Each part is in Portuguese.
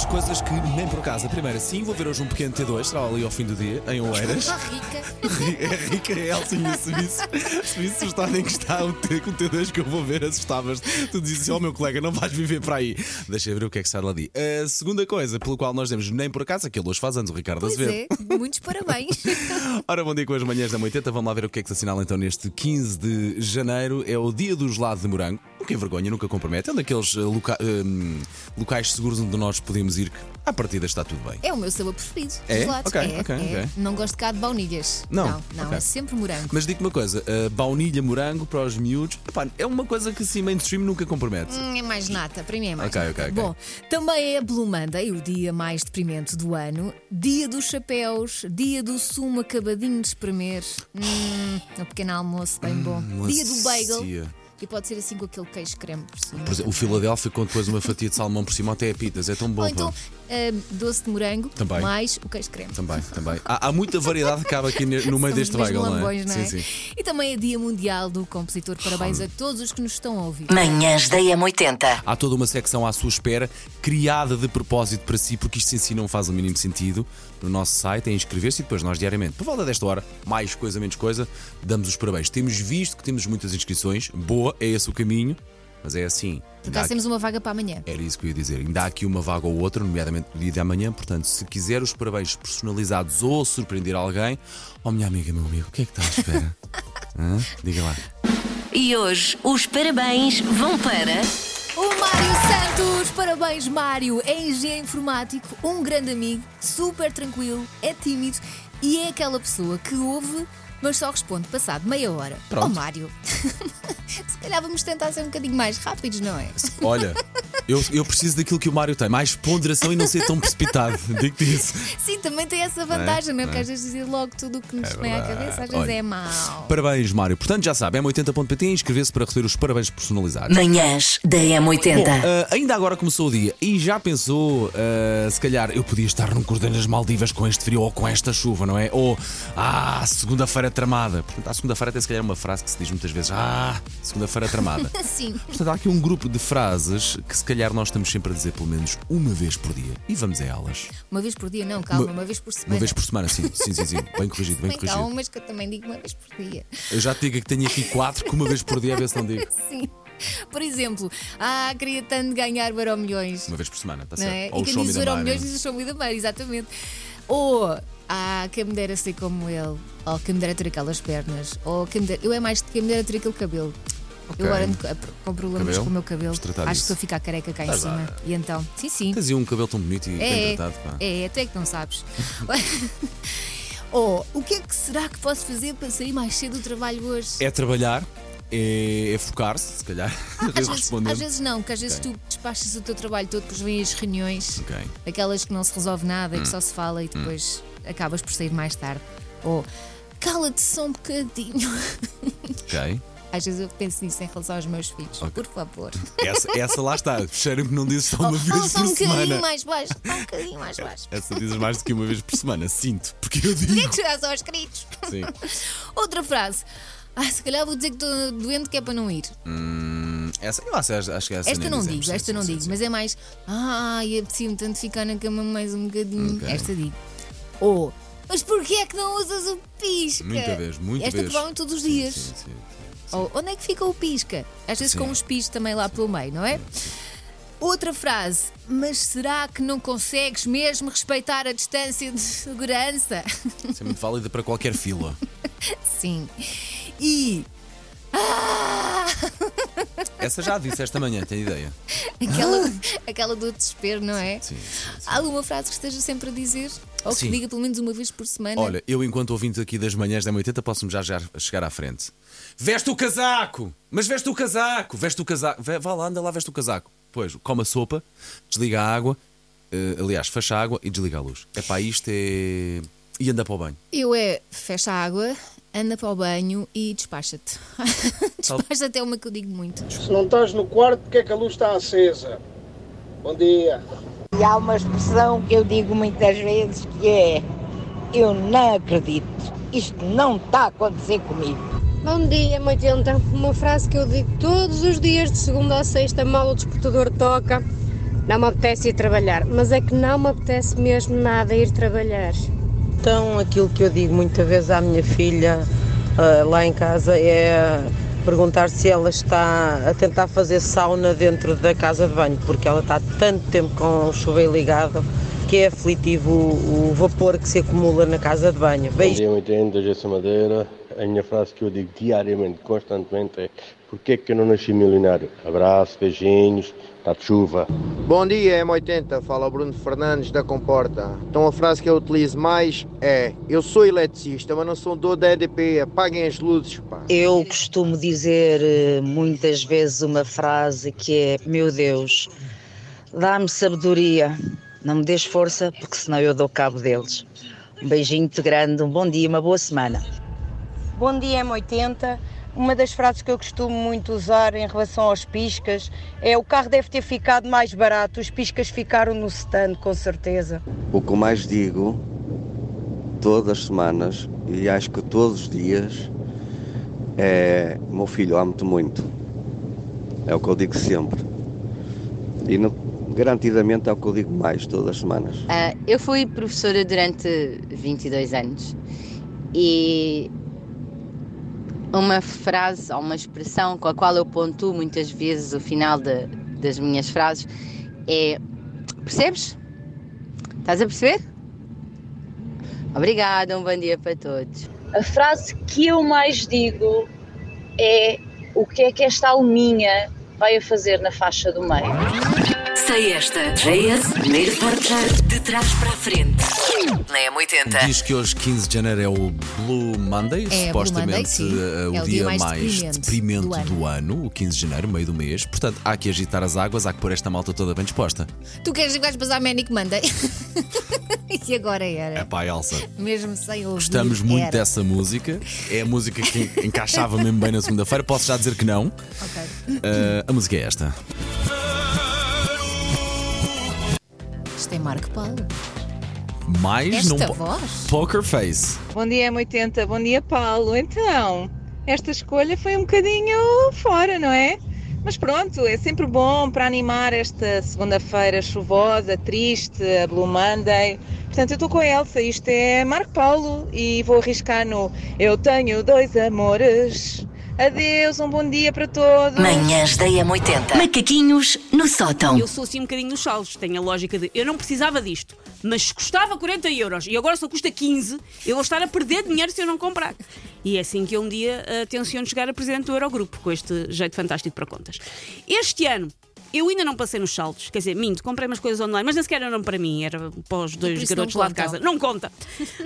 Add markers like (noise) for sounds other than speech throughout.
Duas coisas que nem por acaso. A primeira, sim, vou ver hoje um pequeno T2, será ali ao fim do dia, em Oeiras. Rica. (laughs) É rica, é Elsinha, se visse, se visse o estado em que está o T, com o T2 que eu vou ver, assustavas-te. Tu dizes assim, ó meu colega, não vais viver para aí. Deixa eu ver o que é que sai lá ali. A segunda coisa, pelo qual nós demos nem por acaso, aquele hoje faz anos, o Ricardo Pois Azevedo. é, muitos parabéns. (laughs) Ora, bom dia com as manhãs da 80. Vamos lá ver o que é que se assinala então neste 15 de janeiro. É o dia do gelado de morango. É vergonha, nunca compromete. É um daqueles eh, loca- hum, locais seguros onde nós podemos ir que, à partida, está tudo bem. É o meu sabor preferido. É? gelado. Ok, é, ok, é. ok. Não gosto cá de baunilhas. Não? Não, não, é sempre morango. Mas digo-te uma coisa: a baunilha morango para os miúdos epá, é uma coisa que, assim, mainstream nunca compromete. Hum, É mais nata, para mim é mais nata. Bom, também é Blue Monday, o dia mais deprimente do ano. Dia dos chapéus, dia do sumo acabadinho de espremer. Hum, um pequeno almoço bem bom. dia do bagel. E pode ser assim com aquele queijo creme por cima. Por exemplo, o Filadélfia, quando depois uma fatia de salmão por cima, até a pitas. É tão bom. Ou pá. Hum, doce de morango, Também. mais o queijo creme. Também, também. Há, há muita variedade que cabe aqui no meio Somos deste bagel, não é? não é? Sim, sim. E também é Dia Mundial do Compositor. Parabéns a todos os que nos estão a ouvir. Manhãs da M80. Há toda uma secção à sua espera, criada de propósito para si, porque isto em si não faz o mínimo sentido. No nosso site é inscrever-se e depois nós diariamente, por volta desta hora, mais coisa, menos coisa, damos os parabéns. Temos visto que temos muitas inscrições, boa, é esse o caminho, mas é assim. Por acaso temos uma vaga para amanhã. Era isso que eu ia dizer. Ainda há aqui uma vaga ou outra, nomeadamente no dia de amanhã. Portanto, se quiser os parabéns personalizados ou surpreender alguém, oh minha amiga, meu amigo, o que é que está à espera? (laughs) Hã? Diga lá. E hoje os parabéns vão para. O Mário Santos! Parabéns, Mário! É engenheiro informático, um grande amigo, super tranquilo, é tímido e é aquela pessoa que ouve, mas só responde passado meia hora. Pronto. Oh, Mário! (laughs) Se calhar vamos tentar ser um bocadinho mais rápidos, não é? Olha, eu, eu preciso daquilo que o Mário tem, mais ponderação e não ser tão precipitado. (laughs) Digo-te isso. Sim, também tem essa vantagem, não é? É, Porque é. às vezes dizer logo tudo o que nos É vem à cabeça, às vezes Olha. é mau. Parabéns, Mário. Portanto, já sabe, m80.pt inscrever-se para receber os parabéns personalizados. Manhãs da Bom, M80. ah, ainda agora começou o dia e já pensou, ah, se calhar eu podia estar num cruzeiro nas Maldivas com este frio ou com esta chuva, não é? Ou, ah, segunda-feira tramada. Portanto, a segunda-feira tem se calhar uma frase que se diz muitas vezes, ah, segunda-feira tramada. (laughs) Sim. Portanto, há aqui um grupo de frases que se calhar nós estamos sempre a dizer pelo menos uma vez por dia. E vamos a elas. Uma vez por dia, não, calma, Uma- uma, vez por semana. Uma vez por semana, sim, sim, sim, sim. Bem corrigido, bem Bem, corrigido. calma, mas que eu também digo uma vez por dia. Eu já te digo que tenho aqui quatro que uma vez por dia a ver se não digo. (laughs) Sim. Por exemplo, ah, queria tanto ganhar Euro Milhões. Uma vez por semana, está Não certo? é? Ou E o quem diz Mara. Milhões diz o show me da Mãe, exatamente. Ou ah, quem me dera ser como ele, ou quem me dera ter aquelas pernas, ou quem me dera, eu é mais de quem me dera ter aquele cabelo. Ok. Eu agora ando co- com problemas Cabelo? com o meu cabelo. Acho disso. que estou a ficar careca cá em cima. lá. E então, sim, sim. Tens um cabelo tão bonito e bem É, tratado, pá. é, tu é que não sabes. (laughs) Ou o que é que será que posso fazer para sair mais cedo do trabalho hoje? É trabalhar, é, é focar-se, se calhar. (laughs) Às Eu vezes, às vezes não, porque às vezes Ok. tu despachas o teu trabalho todo, depois vêm as reuniões, Ok. aquelas que não se resolve nada Hum. e que só se fala e depois acabas por sair mais tarde. Ou cala-te só um bocadinho. (laughs) Ok. Às vezes eu penso nisso em relação aos meus filhos. Ok. Por favor. Essa, essa lá está. Cheiro-me que não dizes só uma Ou vez só por um bocadinho semana. mais baixo. Só um bocadinho mais baixo. Essa dizes mais do que uma vez por semana, sinto. Porque eu digo. que chegar só aos gritos. Sim. (laughs) Outra frase. Ah, se calhar vou dizer que estou doente que é para não ir. Hum, essa, eu acho, acho que essa Esta não dizemos. digo, Sim, esta sim, não sim, digo, mas é mais. Ai, apetecia-me tanto ficar na cama mais um bocadinho. Ok. Esta digo. Ou, mas porquê é que não usas o pisca? Muita vez, muita Esta vez. provavelmente todos os dias. sim, sim. Ou, onde é que fica o pisca? Às vezes Sim. com uns pis também lá pelo meio, não é? Outra frase, mas será que não consegues mesmo respeitar a distância de segurança? Isso é muito válido para qualquer fila. (laughs) Sim. E. Ah! Essa já a disse esta manhã, tenho ideia. Aquela, aquela do desespero, não é? Sim, sim, sim. Há alguma frase que esteja sempre a dizer? Ou que Sim. diga pelo menos uma vez por semana? Olha, eu enquanto ouvinte aqui das manhãs da 80 posso-me já, já chegar à frente. Veste o casaco! Mas veste o casaco! Veste o casaco! Vá vá lá, anda lá, veste o casaco. Pois, come a sopa, desliga a água, eh, aliás, fecha a água e desliga a luz. É pá, isto é. E anda para o banho. Eu é fecha a água, anda para o banho e despacha-te. (laughs) despacha-te é uma que eu digo muito. Se não estás no quarto, porque é que a luz está acesa? Bom dia. E há uma expressão que eu digo muitas vezes que é: Eu não acredito, isto não está a acontecer comigo. Bom dia, 80. Uma frase que eu digo todos os dias, de segunda a sexta, mal o despertador toca. Não me apetece ir trabalhar, mas é que não me apetece mesmo nada ir trabalhar. Então, aquilo que eu digo muitas vezes à minha filha ah, lá em casa é perguntar se ela está a tentar fazer sauna dentro da casa de banho, porque ela está tanto tempo com o chuveiro ligado que é aflitivo o, o vapor que se acumula na casa de banho. Bom Beijo. dia, 80, Jesse Madeira. A minha frase que eu digo diariamente, constantemente é Porquê que eu não nasci milionário? Abraço, beijinhos, está de chuva. Bom dia, M80. Fala Bruno Fernandes da Comporta. Então a frase que eu utilizo mais é Eu sou eletricista, mas não sou dono da EDP. Apaguem as luzes, pá. Eu costumo dizer eh, muitas vezes uma frase que é: Meu Deus, dá-me sabedoria, não me des força, porque senão eu dou cabo deles. Um beijinho muito grande, um bom dia, uma boa semana. Bom dia, M80. Uma das frases que eu costumo muito usar em relação aos piscas é o carro deve ter ficado mais barato, os piscas ficaram no stand, com certeza. O que eu mais digo todas as semanas e acho que todos os dias é meu filho, amo-te muito. É o que eu digo sempre. E não- garantidamente é o que eu digo mais todas as semanas. Ah, eu fui professora durante 22 anos e uma frase ou uma expressão com a qual eu pontuo muitas vezes o final de- das minhas frases é: Percebes? Estás a perceber? Obrigada, um bom dia para todos. A frase que eu mais digo é o que é que esta alminha vai a fazer na faixa do meio. Sei esta. JS, primeiro portar de trás para a frente. Na M80. Diz que hoje, 15 de janeiro, é o Blue Monday, É, Blue supostamente Monday, sim. eh, o, É o dia, dia mais mais deprimente deprimente do do ano. o 15 de janeiro, meio do mês. Portanto, há que agitar as águas, há que pôr esta malta toda bem disposta. Tu queres que vais passar Manic Monday? (laughs) e agora era. É pá, Elsa. Mesmo sem ouvir. Gostamos muito era. dessa música. É a música que encaixava mesmo bem na segunda-feira. Posso já dizer que não. Ok. Eh, a música é esta. Isto é Marco Paulo. Mais Esta num voz? Poker Face. Bom dia, M80. Bom dia, Paulo. Então, esta escolha foi um bocadinho fora, não é? Mas pronto, é sempre bom para animar esta segunda-feira chuvosa, triste, a Blue Monday. Portanto, eu estou com a Elsa, isto é Marco Paulo e vou arriscar no Eu tenho dois amores. Adeus, um bom dia para todos. Manhãs da M80. Macaquinhos no sótão. Eu sou assim um bocadinho nos saldos. Tenho a lógica de eu não precisava disto, mas custava 40 euros e agora só custa 15, eu vou estar a perder dinheiro se eu não comprar. E é assim que eu um dia uh, tenciono chegar a presidente do Eurogrupo, com este jeito fantástico para contas. Este ano. Eu ainda não passei nos saldos, quer dizer, minto, comprei umas coisas online, mas nem sequer eram para mim, era para os dois garotos lá de casa. Não conta.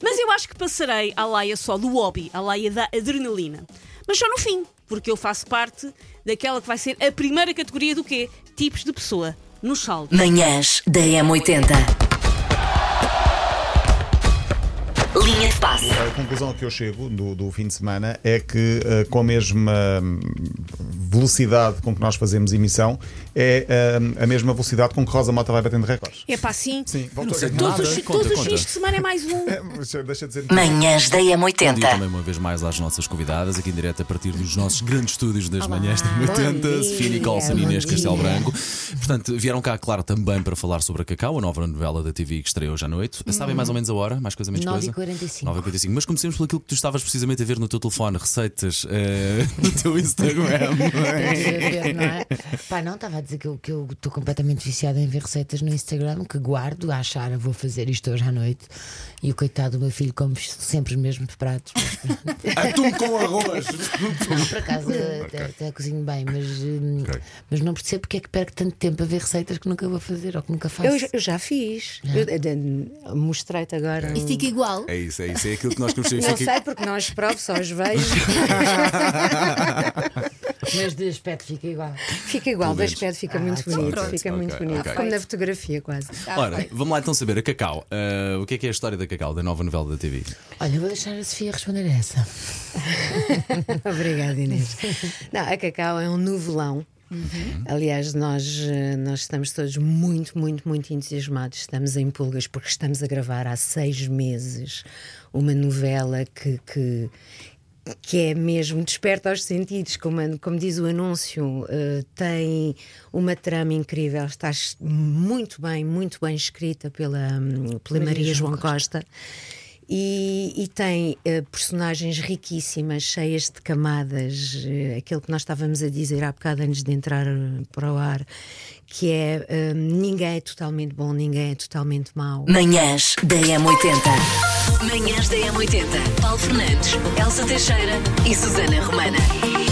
Mas eu acho que passarei à laia só do hobby, à laia da adrenalina. Mas só no fim, porque eu faço parte daquela que vai ser a primeira categoria do quê? Tipos de pessoa. Nos saldos. Manhãs da M80. Linha de passe. A conclusão a que eu chego do, do fim de semana é que, eh, com a mesma hum, velocidade com que nós fazemos emissão, é hum, a mesma velocidade com que Rosa Mota vai batendo recordes. É pá, sim. Sim, voltou a ganhar. Todos, os- Conta, todos os conta. fins de semana é mais um. (laughs) Deixa de dizer. Manhãs da Bom dia M80. também uma vez mais às nossas convidadas, aqui em direto a partir dos nossos grandes estúdios das manhãs da 80, bom Sofia dia, Nicholson e bom Inês dia. Castelo Branco. Portanto, vieram cá, claro, também para falar sobre a Cacau, a nova novela da TV que estreou hoje à noite. Sabem mais ou menos a hora? Mais coisa, menos coisa? 9h45. 9h45. Mas comecemos por aquilo que tu estavas precisamente a ver no teu telefone, receitas eh, (laughs) no teu Instagram. (laughs) ver, não é? Pá, não, estava a dizer que eu que eu estou completamente viciada em ver receitas no Instagram, que guardo a achar, vou fazer isto hoje à noite. E o coitado do meu filho come sempre os mesmos pratos. (laughs) Atum com arroz. Não, por acaso até, até cozinho bem, mas, hum, mas não percebo porque é que perco tanto tempo a ver receitas que nunca vou fazer ou que nunca faço. Eu, já- eu já fiz. Eu- Mostrei-te agora. E um- fica igual. É isso, é isso. É aquilo que nós queremos Não saber. sei porque não os provo, só os vejo. (laughs) Mas de aspecto fica igual. Fica igual, de aspecto fica Ah, muito bonito. pronto. Fica muito Ok, bonito. ok. Como na fotografia, quase. Ora, vamos lá então saber a Cacau. eh, o que é que é a história da Cacau, da nova novela da TV? Olha, eu vou deixar a Sofia responder a essa. (laughs) Obrigada, Inês. Não, a Cacau é um novelão. Aliás, nós, eh, nós estamos todos muito, muito, muito entusiasmados. Estamos em pulgas porque estamos a gravar há seis meses uma novela que, que que é mesmo desperta aos sentidos, como, como diz o anúncio, uh, tem uma trama incrível, está muito bem, muito bem escrita pela, um, pela Maria, Maria João Costa. Costa. E, e, tem uh, personagens riquíssimas, cheias de camadas, uh, aquilo que nós estávamos a dizer há bocado antes de entrar para o ar, que é uh, ninguém é totalmente bom, ninguém é totalmente mau. Manhãs da M80. Manhãs da M80. Paulo Fernandes, Elsa Teixeira e Susana Romana.